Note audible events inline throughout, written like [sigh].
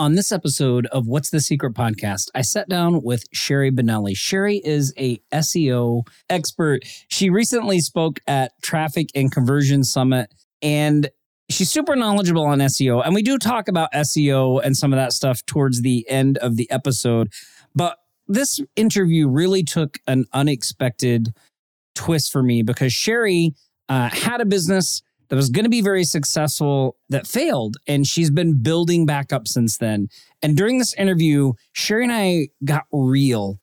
On this episode of What's the Secret podcast, I sat down with Sherry Bonelli. Sherry is a SEO expert. She recently spoke at Traffic and Conversion Summit and she's super knowledgeable on SEO. And we do talk about SEO and some of that stuff towards the end of the episode. But this interview really took an unexpected twist for me because Sherry uh, had a business that was going to be very successful that failed. And she's been building back up since then. And during this interview, Sherry and I got real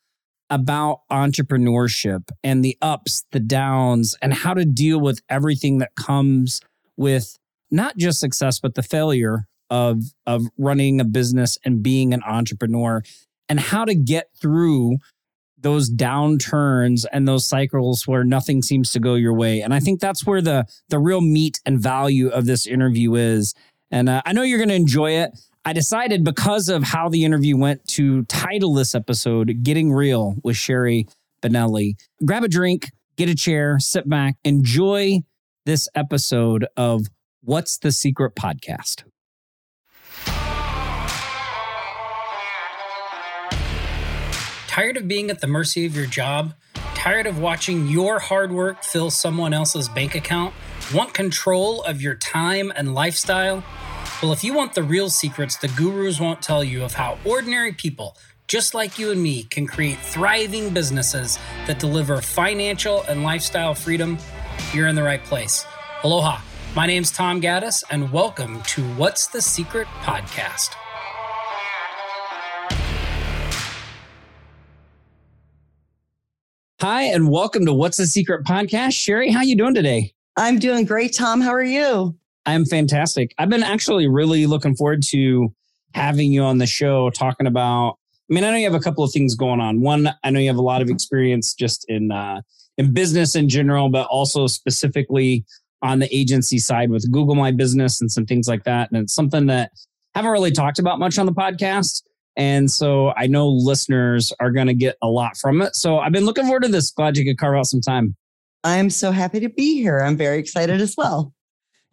about entrepreneurship and the ups, the downs, and how to deal with everything that comes with not just success, but the failure of, of running a business and being an entrepreneur and how to get through those downturns and those cycles where nothing seems to go your way. And I think that's where the the real meat and value of this interview is. And uh, I know you're going to enjoy it. I decided because of how the interview went to title this episode "Getting Real" with Sherry Bonelli. Grab a drink, get a chair, sit back, enjoy this episode of What's the Secret podcast. Tired of being at the mercy of your job? Tired of watching your hard work fill someone else's bank account? Want control of your time and lifestyle? Well, if you want the real secrets the gurus won't tell you of how ordinary people, just like you and me, can create thriving businesses that deliver financial and lifestyle freedom, you're in the right place. Aloha. My name's Tom Gaddis, and welcome to What's the Secret podcast. Hi, and welcome to What's the Secret podcast. Sherry, how you doing today? I'm doing great, Tom. How are you? I'm fantastic. I've been actually really looking forward to having you on the show talking about. I mean, I know you have a couple of things going on. One, I know you have a lot of experience just in uh, in business in general, but also specifically on the agency side with Google My Business and some things like that. And it's something that I haven't really talked about much on the podcast. And so I know listeners are going to get a lot from it. So I've been looking forward to this. Glad you could carve out some time. I'm so happy to be here. I'm very excited as well.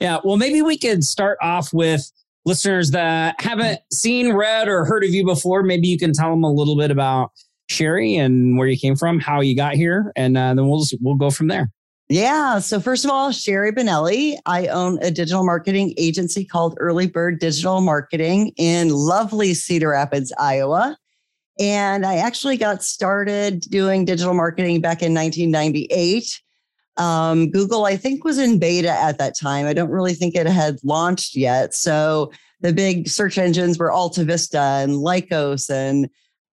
Yeah. Well, maybe we could start off with listeners that haven't seen, read, or heard of you before. Maybe you can tell them a little bit about Sherry and where you came from, how you got here, and uh, then we'll just, we'll go from there. Yeah. So, first of all, Sherry Bonelli. I own a digital marketing agency called Early Bird Digital Marketing in lovely Cedar Rapids, Iowa. And I actually got started doing digital marketing back in 1998. Um, Google, I think, was in beta at that time. I don't really think it had launched yet. So, the big search engines were AltaVista and Lycos and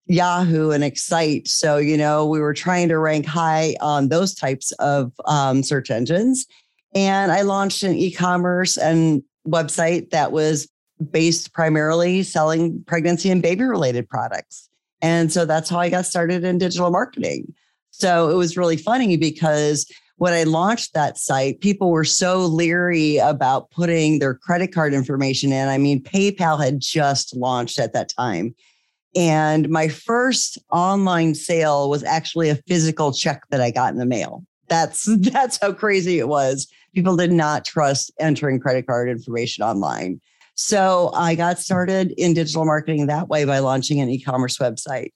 Yahoo and Excite. So, you know, we were trying to rank high on those types of um, search engines. And I launched an e commerce and website that was based primarily selling pregnancy and baby related products. And so that's how I got started in digital marketing. So it was really funny because when I launched that site, people were so leery about putting their credit card information in. I mean, PayPal had just launched at that time. And my first online sale was actually a physical check that I got in the mail. That's [laughs] that's how crazy it was. People did not trust entering credit card information online. So I got started in digital marketing that way by launching an e-commerce website.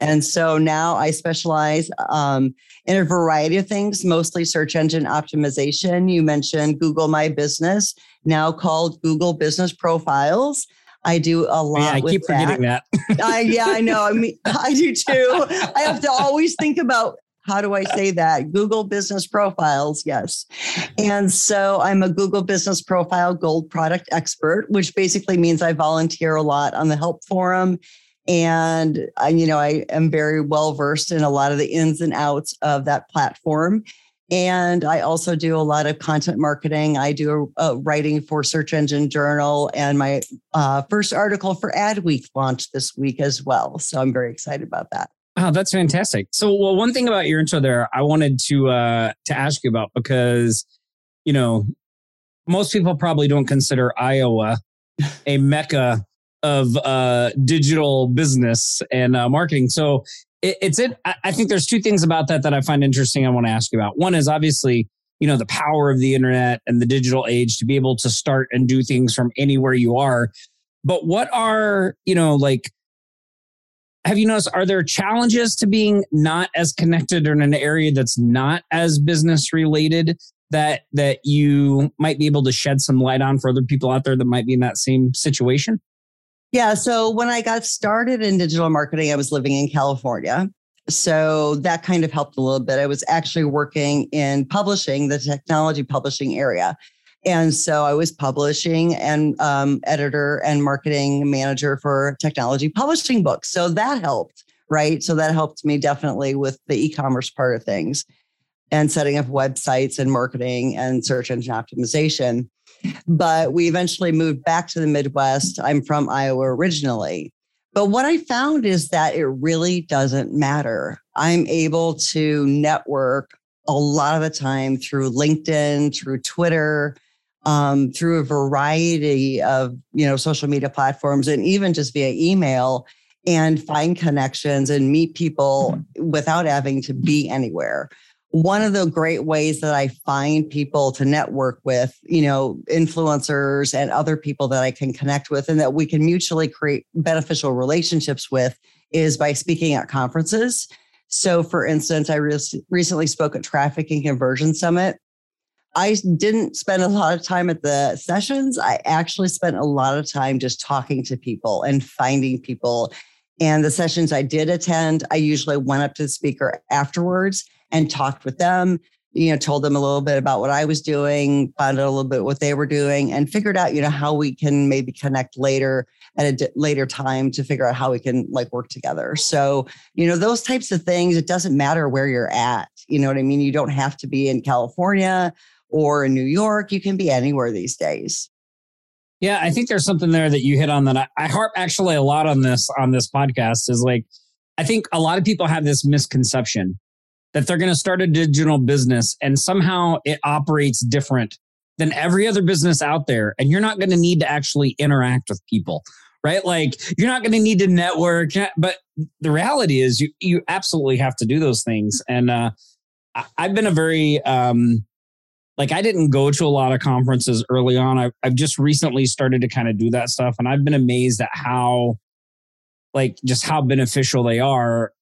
And so now I specialize um, in a variety of things, mostly search engine optimization. You mentioned Google My Business, now called Google Business Profiles. I do a lot. Yeah, I keep that. forgetting that. I, yeah, I know. I mean, [laughs] I do too. I have to always think about how do I say that? Google Business Profiles, yes. And so I'm a Google Business Profile Gold Product Expert, which basically means I volunteer a lot on the help forum. And, I, you know, I am very well versed in a lot of the ins and outs of that platform. And I also do a lot of content marketing. I do uh, writing for Search Engine Journal, and my uh, first article for Adweek launched this week as well. So I'm very excited about that. Oh, that's fantastic. So, well, one thing about your intro there, I wanted to uh, to ask you about because, you know, most people probably don't consider Iowa a mecca of uh, digital business and uh, marketing. So, it, it's it. I think there's two things about that that I find interesting. I want to ask you about. One is obviously you know the power of the internet and the digital age to be able to start and do things from anywhere you are. but what are, you know, like, have you noticed, are there challenges to being not as connected or in an area that's not as business related that, that you might be able to shed some light on for other people out there that might be in that same situation? Yeah. So when I got started in digital marketing, I was living in California. So that kind of helped a little bit. I was actually working in publishing, the technology publishing area. And so I was publishing and um, editor and marketing manager for technology publishing books. So that helped, right? So that helped me definitely with the e commerce part of things and setting up websites and marketing and search engine optimization. But we eventually moved back to the Midwest. I'm from Iowa originally. But what I found is that it really doesn't matter. I'm able to network a lot of the time through LinkedIn, through Twitter, um, through a variety of you know social media platforms, and even just via email, and find connections and meet people without having to be anywhere one of the great ways that I find people to network with, you know, influencers and other people that I can connect with and that we can mutually create beneficial relationships with is by speaking at conferences. So, for instance, I re- recently spoke at Traffic and Conversion Summit. I didn't spend a lot of time at the sessions. I actually spent a lot of time just talking to people and finding people. And the sessions I did attend, I usually went up to the speaker afterwards and talked with them you know told them a little bit about what i was doing found out a little bit what they were doing and figured out you know how we can maybe connect later at a d- later time to figure out how we can like work together. So you know those types of things it doesn't matter where you're at you know what i mean? You don't have to be in california or in new york you can be anywhere these days. Yeah i think there's something there that you hit on that I, I harp actually a lot on this on this podcast is like i think a lot of people have this misconception that they're going to start a digital business and somehow it operates different than every other business out there. And you're not going to need to actually interact with people, right? Like you're not going to need to network. But the reality is you, you absolutely have to do those things. And uh, I've been a very, um, like I didn't go to a lot of conferences early on. I, I've just recently started to kind of do that stuff. And I've been amazed at how, like, just how beneficial they are,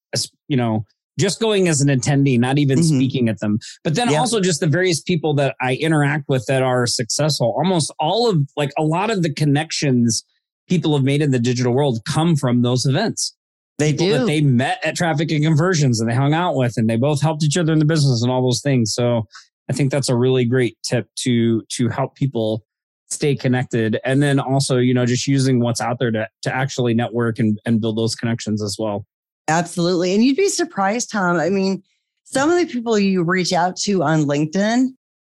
you know, just going as an attendee, not even mm-hmm. speaking at them. But then yeah. also just the various people that I interact with that are successful. Almost all of like a lot of the connections people have made in the digital world come from those events. They people do. That they met at traffic and conversions and they hung out with and they both helped each other in the business and all those things. So I think that's a really great tip to to help people stay connected. And then also, you know, just using what's out there to to actually network and, and build those connections as well. Absolutely. And you'd be surprised, Tom. I mean, some of the people you reach out to on LinkedIn,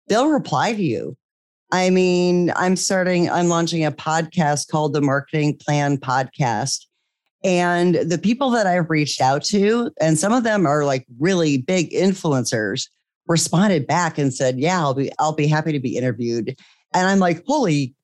they'll reply to you. I mean, I'm starting, I'm launching a podcast called the Marketing Plan Podcast. And the people that I've reached out to, and some of them are like really big influencers, responded back and said, Yeah, I'll be, I'll be happy to be interviewed. And I'm like, holy,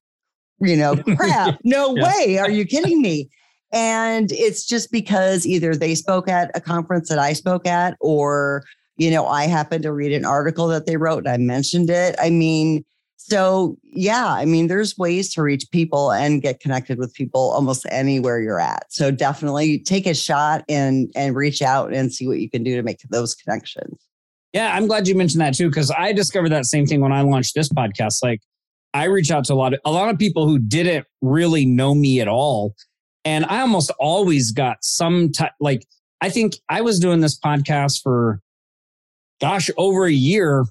you know, [laughs] crap. No yeah. way. Are you kidding me? And it's just because either they spoke at a conference that I spoke at, or, you know, I happened to read an article that they wrote and I mentioned it. I mean, so yeah, I mean, there's ways to reach people and get connected with people almost anywhere you're at. So definitely take a shot and and reach out and see what you can do to make those connections. Yeah, I'm glad you mentioned that too, because I discovered that same thing when I launched this podcast. Like I reach out to a lot of a lot of people who didn't really know me at all and I almost always got some type, like, I think I was doing this podcast for, gosh, over a year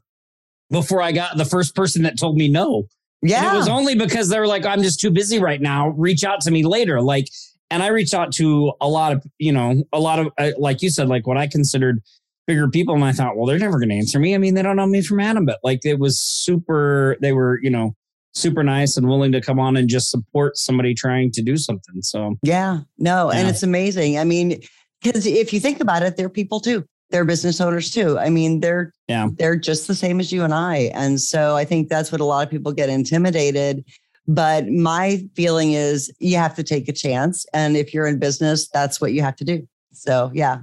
before I got the first person that told me no. Yeah. And it was only because they were like, I'm just too busy right now. Reach out to me later. Like, and I reached out to a lot of, you know, a lot of, uh, like you said, like what I considered bigger people. And I thought, well, they're never going to answer me. I mean, they don't know me from Adam, but like it was super, they were, you know, super nice and willing to come on and just support somebody trying to do something. So, yeah, no, yeah. and it's amazing. I mean, because if you think about it, they're people too. They're business owners too. I mean, they're yeah. they're just the same as you and I. And so I think that's what a lot of people get intimidated. But my feeling is you have to take a chance. And if you're in business, that's what you have to do. So yeah,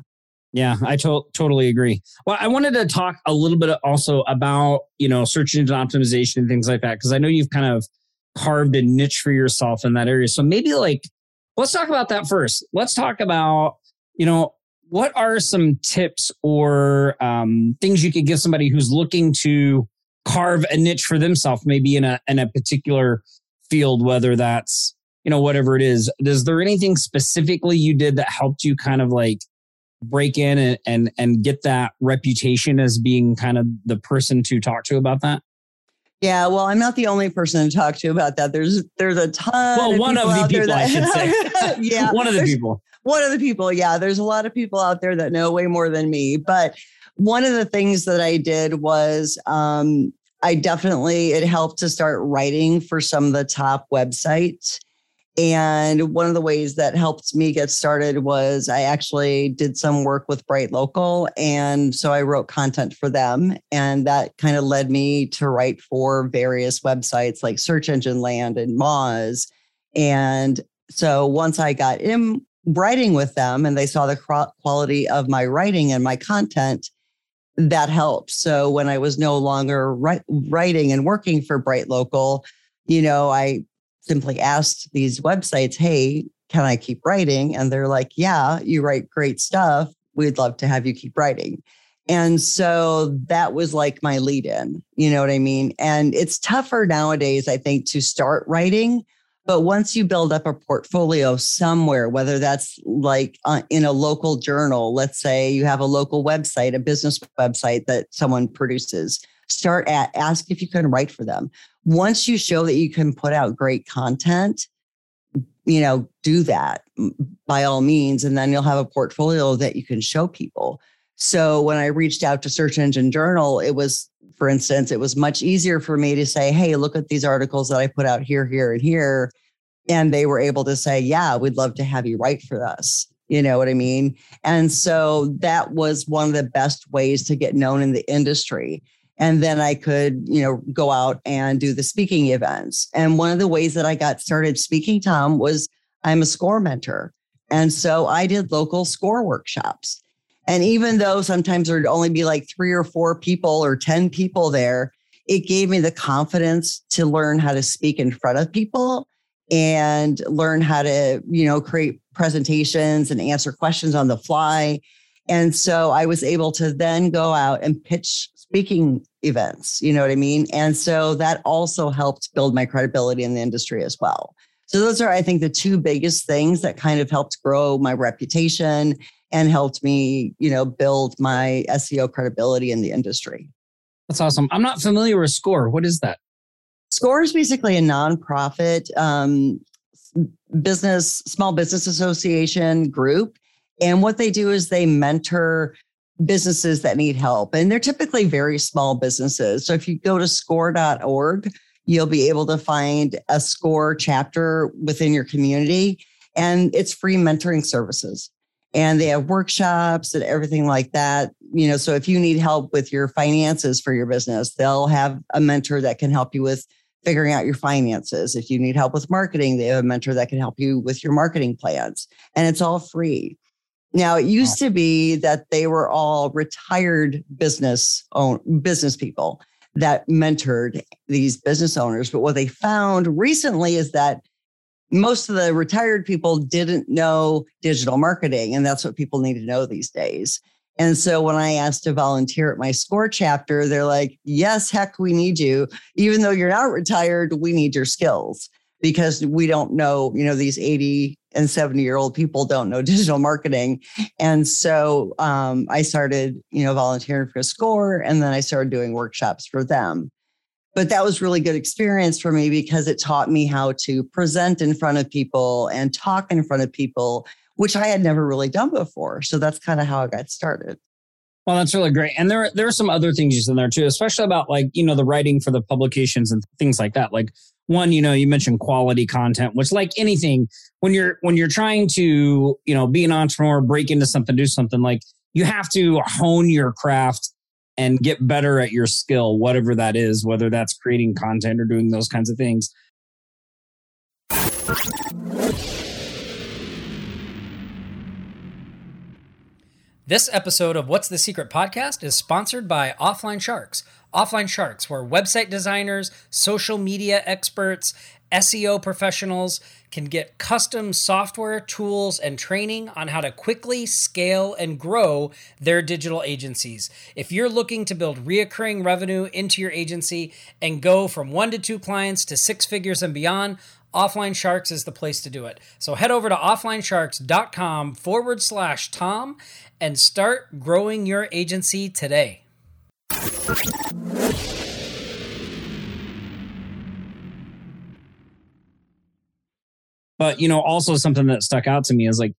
yeah, I to- totally agree. Well, I wanted to talk a little bit also about, you know, search engine optimization and things like that, because I know you've kind of carved a niche for yourself in that area. So maybe like, let's talk about that first. Let's talk about, you know, what are some tips or um, things you could give somebody who's looking to carve a niche for themselves, maybe in a in a particular field, whether that's you know whatever it is. Is there anything specifically you did that helped you kind of like break in and and, and get that reputation as being kind of the person to talk to about that? Yeah, well, I'm not the only person to talk to about that. There's there's a ton. Well, of one of the people, that, I should say. [laughs] yeah, one of the people. One of the people. Yeah, there's a lot of people out there that know way more than me. But one of the things that I did was um, I definitely it helped to start writing for some of the top websites. And one of the ways that helped me get started was I actually did some work with BrightLocal. And so I wrote content for them. And that kind of led me to write for various websites like Search Engine Land and Moz. And so once I got in writing with them and they saw the quality of my writing and my content, that helped. So when I was no longer writing and working for BrightLocal, you know, I simply asked these websites, hey, can I keep writing? And they're like, yeah, you write great stuff. We'd love to have you keep writing. And so that was like my lead in, you know what I mean? And it's tougher nowadays, I think, to start writing. But once you build up a portfolio somewhere, whether that's like uh, in a local journal, let's say you have a local website, a business website that someone produces, start at ask if you can write for them once you show that you can put out great content, you know, do that by all means. And then you'll have a portfolio that you can show people. So when I reached out to Search Engine Journal, it was, for instance, it was much easier for me to say, hey, look at these articles that I put out here, here, and here. And they were able to say, yeah, we'd love to have you write for us. You know what I mean? And so that was one of the best ways to get known in the industry and then I could, you know, go out and do the speaking events. And one of the ways that I got started speaking, Tom, was I'm a score mentor. And so I did local score workshops. And even though sometimes there'd only be like three or four people or 10 people there, it gave me the confidence to learn how to speak in front of people and learn how to, you know, create presentations and answer questions on the fly. And so I was able to then go out and pitch speaking events, you know what I mean? And so that also helped build my credibility in the industry as well. So those are, I think, the two biggest things that kind of helped grow my reputation and helped me, you know, build my SEO credibility in the industry. That's awesome. I'm not familiar with SCORE. What is that? SCORE is basically a nonprofit um, business, small business association group. And what they do is they mentor businesses that need help. And they're typically very small businesses. So if you go to score.org, you'll be able to find a score chapter within your community. And it's free mentoring services. And they have workshops and everything like that. You know, so if you need help with your finances for your business, they'll have a mentor that can help you with figuring out your finances. If you need help with marketing, they have a mentor that can help you with your marketing plans. And it's all free. Now it used to be that they were all retired business own business people that mentored these business owners. But what they found recently is that most of the retired people didn't know digital marketing, and that's what people need to know these days. And so when I asked to volunteer at my score chapter, they're like, yes, heck, we need you. Even though you're not retired, we need your skills because we don't know, you know, these 80 and 70 year old people don't know [laughs] digital marketing. And so um, I started, you know, volunteering for a SCORE and then I started doing workshops for them. But that was really good experience for me because it taught me how to present in front of people and talk in front of people, which I had never really done before. So that's kind of how I got started. Well, that's really great. And there, there are some other things you said there too, especially about like, you know, the writing for the publications and things like that. Like one, you know, you mentioned quality content, which like anything, when you're when you're trying to, you know, be an entrepreneur, break into something, do something, like you have to hone your craft and get better at your skill, whatever that is, whether that's creating content or doing those kinds of things. This episode of What's the Secret podcast is sponsored by Offline Sharks. Offline Sharks, where website designers, social media experts, SEO professionals can get custom software, tools, and training on how to quickly scale and grow their digital agencies. If you're looking to build reoccurring revenue into your agency and go from one to two clients to six figures and beyond, Offline Sharks is the place to do it. So head over to offlinesharks.com forward slash Tom and start growing your agency today. But, you know, also something that stuck out to me is like,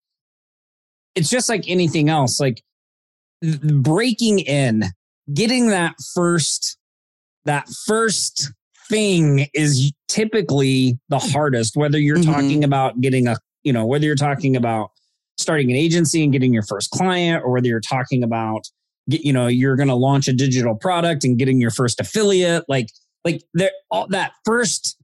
it's just like anything else, like breaking in, getting that first, that first thing is typically the hardest, whether you're mm-hmm. talking about getting a, you know, whether you're talking about starting an agency and getting your first client, or whether you're talking about, you know, you're going to launch a digital product and getting your first affiliate, like, like there, all that first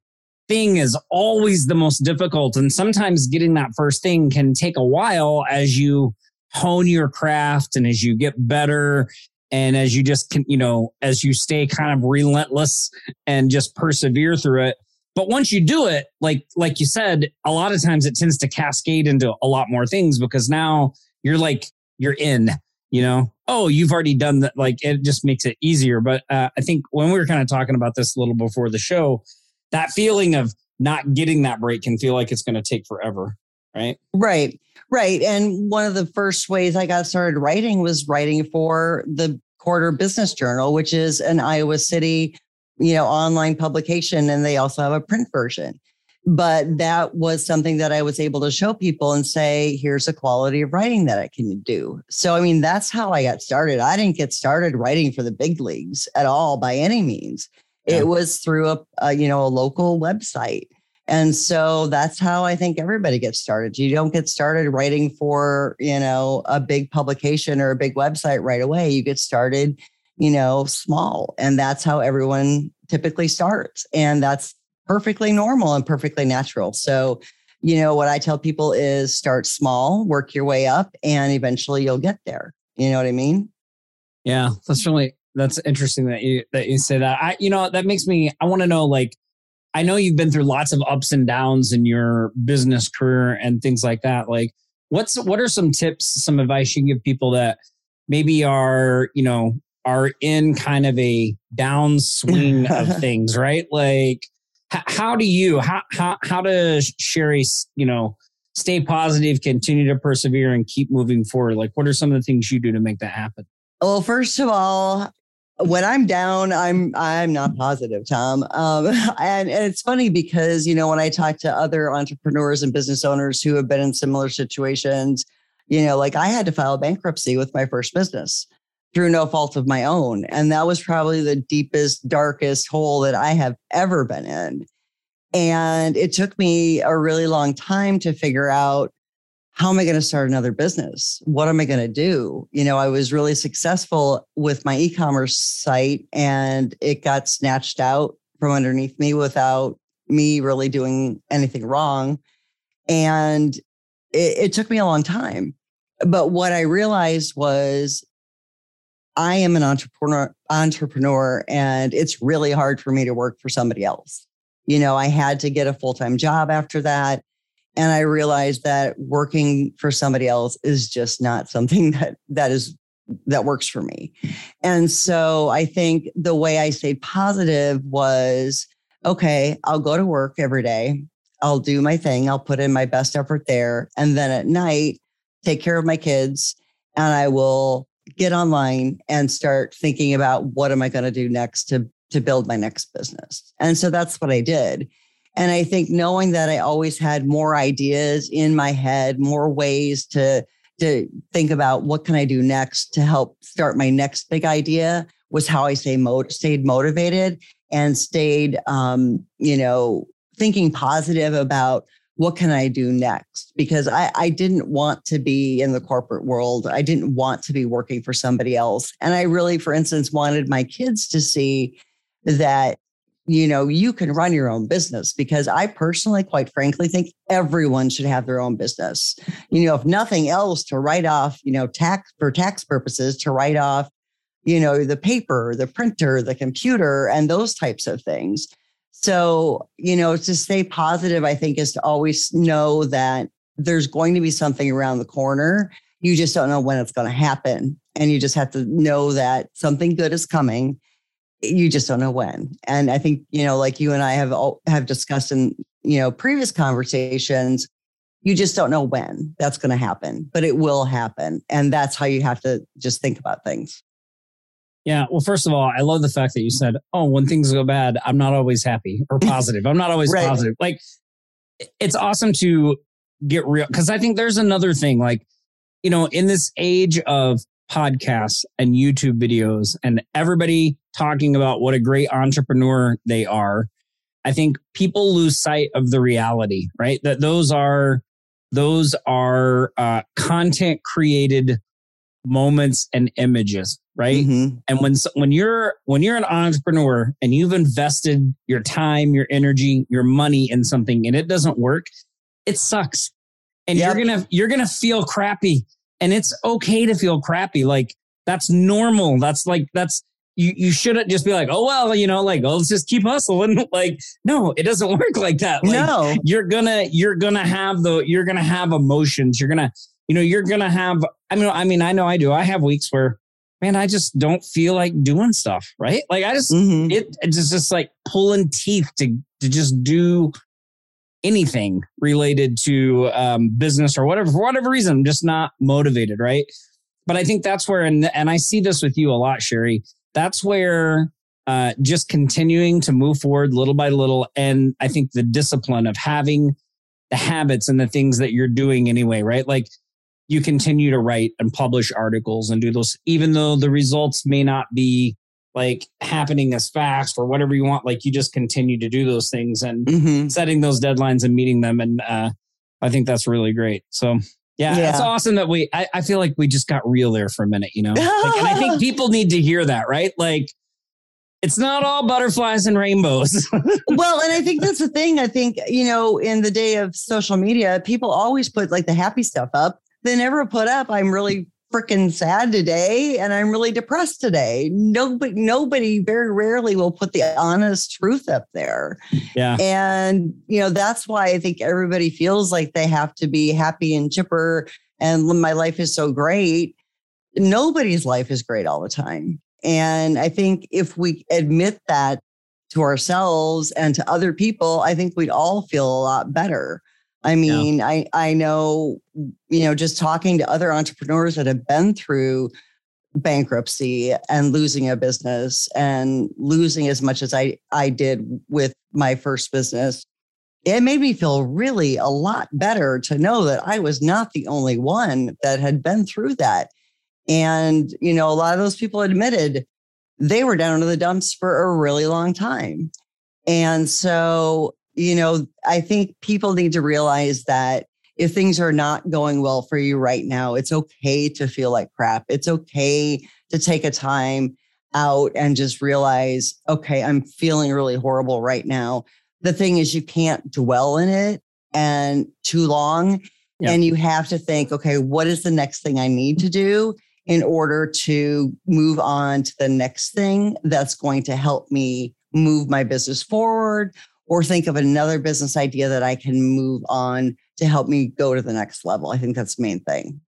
thing is always the most difficult. And sometimes getting that first thing can take a while as you hone your craft and as you get better and as you just can, you know, as you stay kind of relentless and just persevere through it. But once you do it, like like you said, a lot of times it tends to cascade into a lot more things because now you're like you're in, you know. Oh, you've already done that. Like it just makes it easier. But uh, I think when we were kind of talking about this a little before the show, that feeling of not getting that break can feel like it's going to take forever, right? Right. Right. And one of the first ways I got started writing was writing for the Corridor Business Journal, which is an Iowa City, you know, online publication. And they also have a print version. But that was something that I was able to show people and say, here's a quality of writing that I can do. So, I mean, that's how I got started. I didn't get started writing for the big leagues at all by any means. Yeah. It was through a, a, you know, a local website and so that's how I think everybody gets started. You don't get started writing for, you know, a big publication or a big website right away. You get started, you know, small. And that's how everyone typically starts. And that's perfectly normal and perfectly natural. So, you know, what I tell people is start small, work your way up, and eventually you'll get there. You know what I mean? Yeah, that's really that's interesting that you that you say that. I you know, that makes me I want to know like I know you've been through lots of ups and downs in your business career and things like that. Like, what's what are some tips, some advice you give people that maybe are you know are in kind of a downswing [laughs] of things, right? Like, h- how do you how how how does Sherry you know stay positive, continue to persevere, and keep moving forward? Like, what are some of the things you do to make that happen? Well, first of all, when I'm down, I'm I'm not positive, Tom. Um, [laughs] and, and it's funny because you know when I talk to other entrepreneurs and business owners who have been in similar situations, you know, like I had to file bankruptcy with my first business through no fault of my own, and that was probably the deepest, darkest hole that I have ever been in. And it took me a really long time to figure out how am I going to start another business? What am I going to do? You know, I was really successful with my e commerce site and it got snatched out from underneath me without me really doing anything wrong. And it, it took me a long time. But what I realized was I am an entrepreneur entrepreneur and it's really hard for me to work for somebody else. You know, I had to get a full-time job after that. And I realized that working for somebody else is just not something [laughs] that that is that works for me. And so I think the way I stayed positive was okay, I'll go to work every day. I'll do my thing. I'll put in my best effort there. And then at night, take care of my kids and I will get online and start thinking about what am I going to do next to to build my next business. And so that's what I did. And I think knowing that I always had more ideas in my head, more ways to to think about what can I do next to help start my next big idea was how I stay mo- stayed motivated and stayed, um, you know, thinking positive about what can I do next? Because I, I didn't want to be in the corporate world. I didn't want to be working for somebody else. And I really, for instance, wanted my kids to see that you know, you can run your own business because I personally, quite frankly, think everyone should have their own business. You know, if nothing else, to write off, you know, tax for tax purposes, to write off you know, the paper, the printer, the computer, and those types of things. So, you know, to stay positive, I think is to always know that there's going to be something around the corner. You just don't know when it's going to happen. And you just have to know that something good is coming. You just don't know when. And I think, you know, like you and I have all, have discussed in, you know, previous conversations, you just don't know when that's going to happen, but it will happen. And that's how you have to just think about things. Yeah. Well, first of all, I love the fact that you said, oh, when things go bad, I'm not always happy or [laughs] positive. I'm not always right. positive. Like, it's awesome to get real because I think there's another thing. Like, you know, in this age of podcasts and YouTube videos and everybody talking about what a great entrepreneur they are, I think people lose sight of the reality, right? That those are those are uh, content created moments and images right? Mm-hmm. and when when you're when you're an entrepreneur and you've invested your time your energy your money in something and it doesn't work it sucks. And yep. you're gonna you're gonna feel crappy. And it's okay to feel crappy. Like that's normal. That's like that's you you shouldn't just be like oh well you know like oh let's just keep hustling. [laughs] Like no it doesn't [laughs] work like that. Like, no. you're gonna you're gonna have the you're gonna have emotions. You're gonna you know, you're going to have, I mean, I mean, I know I do. I have weeks where, man, I just don't feel like doing stuff, right? Like I just, mm-hmm. it, it's just like pulling teeth to, to just do anything related to um, business or whatever, for whatever reason, I'm just not motivated, right? But I think that's where, and, and I see this with you a lot, Sherry, that's where uh, just continuing to move forward little by little. And I think the discipline of having the habits and the things that you're doing anyway, right? Like you continue to write and publish articles and do those, even though the results may not be like happening as fast or whatever you want. Like you just continue to do those things and mm-hmm. setting those deadlines and meeting them. And uh, I think that's really great. So yeah, yeah, it's awesome that we. I, I, feel like we just got real there for a minute, you know. Like, and I think [laughs] people need to hear that, right? Like, it's not all butterflies and rainbows. [laughs] well, and I think that's the thing. I think you know, in the day of social media, people always put like the happy stuff up, they never put up, I'm really freaking sad today and I'm really depressed today. Nobody, nobody very rarely will put the honest truth up there. Yeah. And, you know, that's why I think everybody feels like they have to be happy and chipper and my life is so great. Nobody's life is great all the time. And I think if we admit that to ourselves and to other people, I think we'd all feel a lot better. I mean, yeah. I I know, you know, just talking to other entrepreneurs that have been through bankruptcy and losing a business and losing as much as I I did with my first business, it made me feel really a lot better to know that I was not the only one that had been through that. And, you know, a lot of those people admitted they were down in the dumps for a really long time. And so you know, I think people need to realize that if things are not going well for you right now, it's okay to feel like crap. It's okay to take a time out and just realize, okay, I'm feeling really horrible right now. The thing is, you can't dwell in it and too long. Yeah. And you have to think, okay, what is the next thing I need to do in order to move on to the next thing that's going to help me move my business forward or think of another business idea that I can move on to help me go to the next level. I think that's the main thing.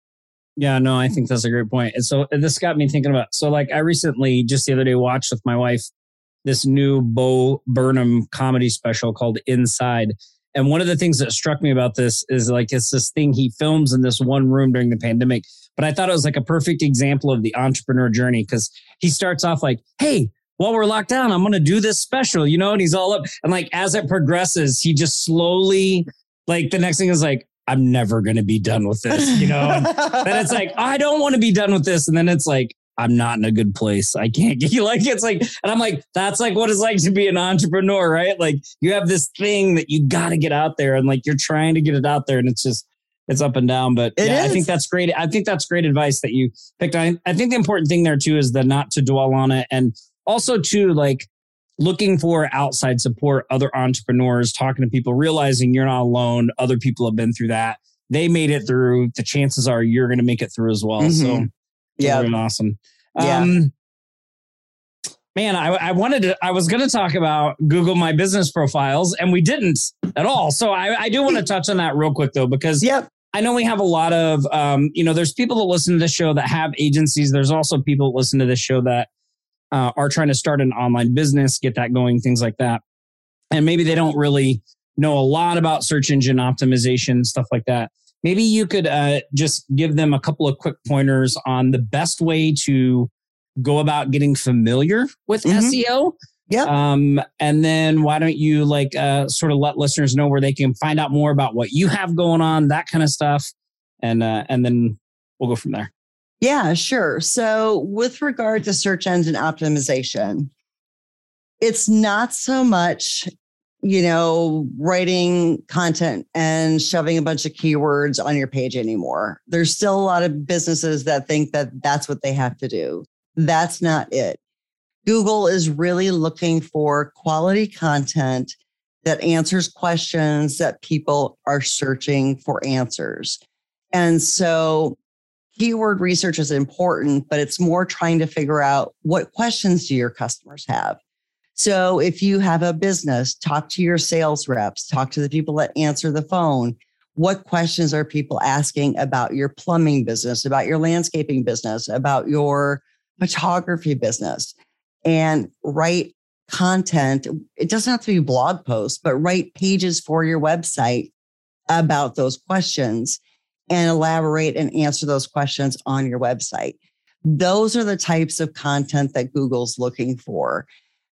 Yeah, no, I think mm-hmm. that's a great point. And so this got me thinking about so like I recently just the other day watched with my wife this new Bo Burnham comedy special called Inside. And one of the things that struck me about this is like it's this thing he films in this one room during the pandemic. But I thought it was like a perfect example of the entrepreneur journey because he starts off like, Hey, while we're locked down, I'm going to do this special, you know? And he's all up. And like, as it progresses, he just slowly, like, the next thing is like, I'm never going to be done with this, you know? And then it's like, I don't want to be done with this. And then it's like, I'm not in a good place. I can't get you [laughs] like it's like, and I'm like, that's like what it's like to be an entrepreneur, right? Like you have this thing that you got to get out there and like you're trying to get it out there and it's just, it's up and down. But it yeah, is. I think that's great. I think that's great advice that you picked. I, I think the important thing there too is the not to dwell on it and also too like looking for outside support other entrepreneurs talking to people realizing you're not alone other people have been through that they made it through the chances are you're going to make it through as well mm-hmm. so yeah awesome yeah. Um, Man, I, I wanted to, I was going to talk about Google My Business profiles and we didn't at all. So I, I do want to touch on that real quick though, because yep. I know we have a lot of, um, you know, there's people that listen to this show that have agencies. There's also people that listen to this show that uh, are trying to start an online business, get that going, things like that. And maybe they don't really know a lot about search engine optimization, stuff like that. Maybe you could uh, just give them a couple of quick pointers on the best way to go about getting familiar with mm-hmm. SEO. Yeah. Um, and then why don't you like uh, sort of let listeners know where they can find out more about what you have going on, that kind of stuff, and uh, and then we'll go from there. Yeah, sure. So with regard to search engine optimization, it's not so much you know, writing content and shoving a bunch of keywords on your page anymore. There's still a lot of businesses that think that that's what they have to do. That's not it. Google is really looking for quality content that answers questions that people are searching for answers. And so keyword research is important, but it's more trying to figure out what questions do your customers have? So if you have a business, talk to your sales reps, talk to the people that answer the phone. What questions are people asking about your plumbing business, about your landscaping business, about your photography business and write content. It doesn't have to be blog posts, but write pages for your website about those questions and elaborate and answer those questions on your website. Those are the types of content that Google's looking for.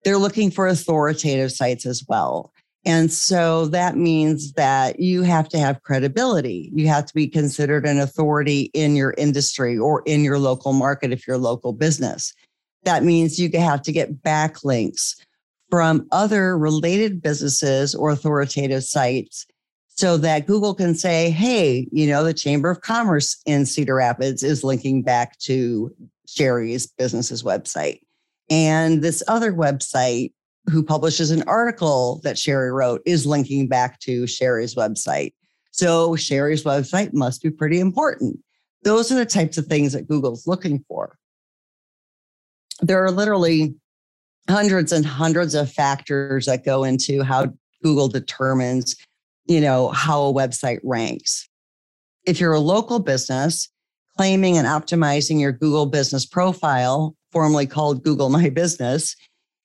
They're looking for authoritative sites as well. And so that means that you have to have credibility. You have to be considered an authority in your industry or in your local market if you're a local business. That means you have to get backlinks from other related businesses or authoritative sites so that Google can say, hey, you know, the Chamber of Commerce in Cedar Rapids is linking back to Sherry's business's website. And this other website who publishes an article that Sherry wrote is linking back to Sherry's website. So Sherry's website must be pretty important. Those are the types of things that Google's looking for. There are literally hundreds and hundreds of factors that go into how Google determines, you know, how a website ranks. If you're a local business, claiming and optimizing your Google business profile, formerly called Google My Business,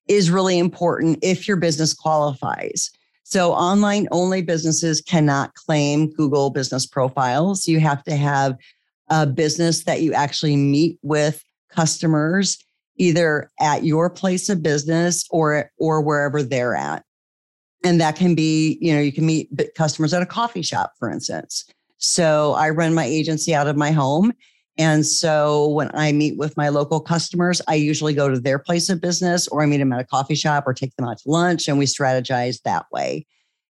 is really important if your business qualifies. So online only businesses cannot claim Google business profiles. You have to have a business that you actually meet with customers either at your place of business or or wherever they're at. And that can be, you know, you can meet customers at a coffee shop, for instance. So I run my agency out of my home and so when I meet with my local customers, I usually go to their place of business or I meet them at a coffee shop or take them out to lunch and we strategize that way.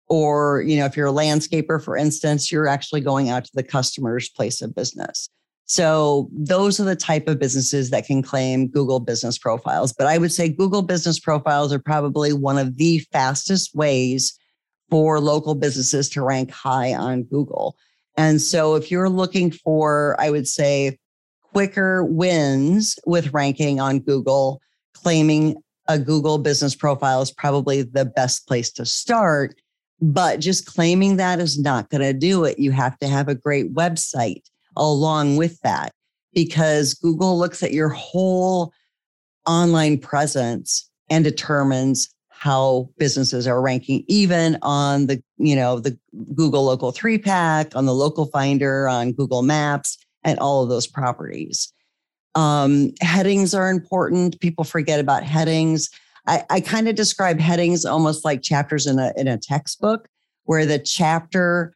Or, you know, if you're a landscaper, for instance, you're actually going out to the customer's place of business. So those are the type of businesses that can claim Google business profiles. But I would say Google business profiles are probably one of the fastest ways for local businesses to rank high on Google. And so if you're looking for, I would say, quicker wins with ranking on Google, claiming a Google business profile is probably the best place to start. But just claiming that is not going to do it. You have to have a great website along with that because Google looks at your whole online presence and determines how businesses are ranking even on the you know the google local three pack on the local finder on google maps and all of those properties. Um, headings are important. People forget about headings. I, I kind of describe headings almost like chapters in a, in a textbook where the chapter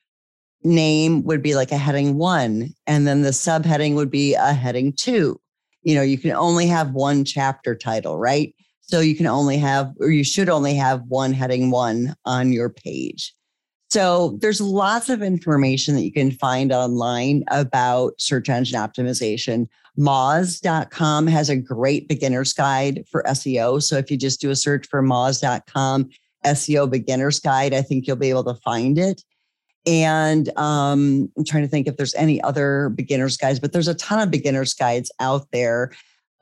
name would be like a heading one and then the subheading would be a heading two you know you can only have one chapter title right so you can only have, or you should only have one heading one on your page. So there's lots of information that you can find online about search engine optimization. Moz.com has a great beginner's guide for SEO. So if you just do a search for Moz.com SEO beginner's guide, I think you'll be able to find it. And um, I'm trying to think if there's any other beginner's guides, but there's a ton of beginner's guides out there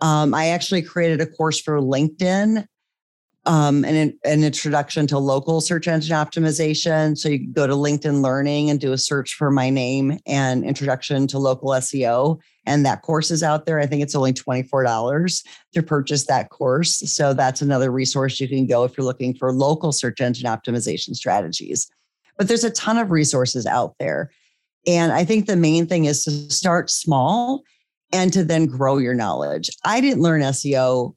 Um, I actually created a course for LinkedIn, um, an, an introduction to local search engine optimization. So you go to LinkedIn Learning and do a search for my name and introduction to local SEO. And that course is out there. I think it's only $24 to purchase that course. So that's another resource you can go if you're looking for local search engine optimization strategies. But there's a ton of resources out there. And I think the main thing is to start small and to then grow your knowledge. I didn't learn SEO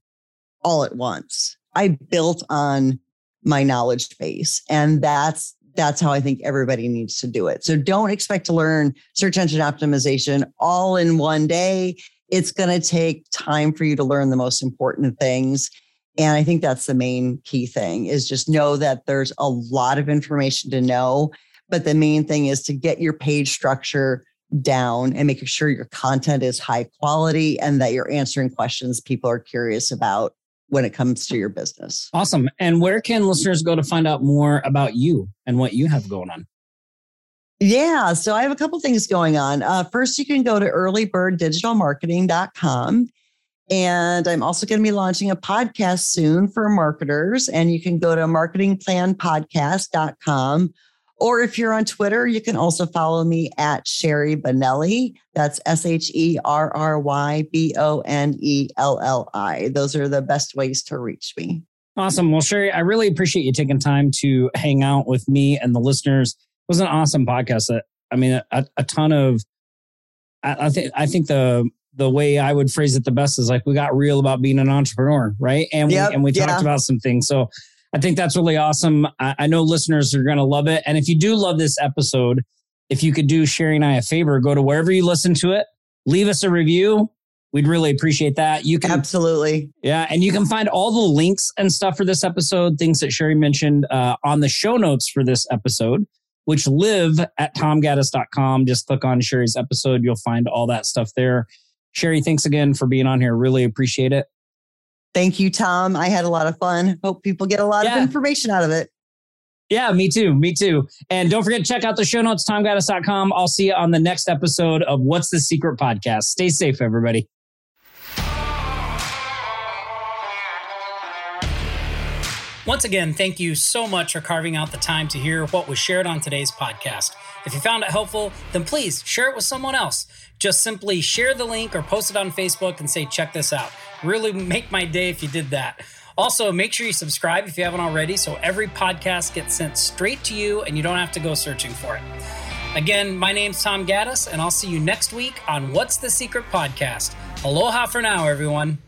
all at once. I built on my knowledge base and that's that's how I think everybody needs to do it. So don't expect to learn search engine optimization all in one day. It's going to take time for you to learn the most important things. And I think that's the main key thing is just know that there's a lot of information to know, but the main thing is to get your page structure down and making sure your content is high quality and that you're answering questions people are curious about when it comes to your business. Awesome. And where can listeners go to find out more about you and what you have going on? Yeah, so I have a couple things going on. Uh, first, you can go to earlybirddigitalmarketing.com. And I'm also going to be launching a podcast soon for marketers. And you can go to marketingplanpodcast.com or if you're on Twitter, you can also follow me at Sherry Bonelli. That's S H E R R Y B O N E L L I. Those are the best ways to reach me. Awesome. Well, Sherry, I really appreciate you taking time to hang out with me and the listeners. It was an awesome podcast. I mean, a, a ton of, I, I think, I think the, the way I would phrase it the best is like we got real about being an entrepreneur, right? And we, and we yeah. talked about some things. So I think that's really awesome. I, I know listeners are going to love it. And if you do love this episode, if you could do Sherry and I a favor, go to wherever you listen to it, leave us a review. We'd really appreciate that. You can absolutely, yeah, and you can find all the links and stuff for this episode, things that Sherry mentioned uh, on the show notes for this episode, which live at tomgaddis.com. Just click on Sherry's episode, you'll find all that stuff there. Sherry, thanks again for being on here. Really appreciate it. Thank you, Tom. I had a lot of fun. Hope people get a lot yeah. of information out of it. Yeah, me too. Me too. And don't forget to check out the show notes, tomgaddis.com. I'll see you on the next episode of What's the Secret podcast. Stay safe, everybody. Once again, thank you so much for carving out the time to hear what was shared on today's podcast. If you found it helpful, then please share it with someone else. Just simply share the link or post it on Facebook and say, check this out. Really make my day if you did that. Also, make sure you subscribe if you haven't already so every podcast gets sent straight to you and you don't have to go searching for it. Again, my name's Tom Gaddis, and I'll see you next week on What's the Secret Podcast. Aloha for now, everyone.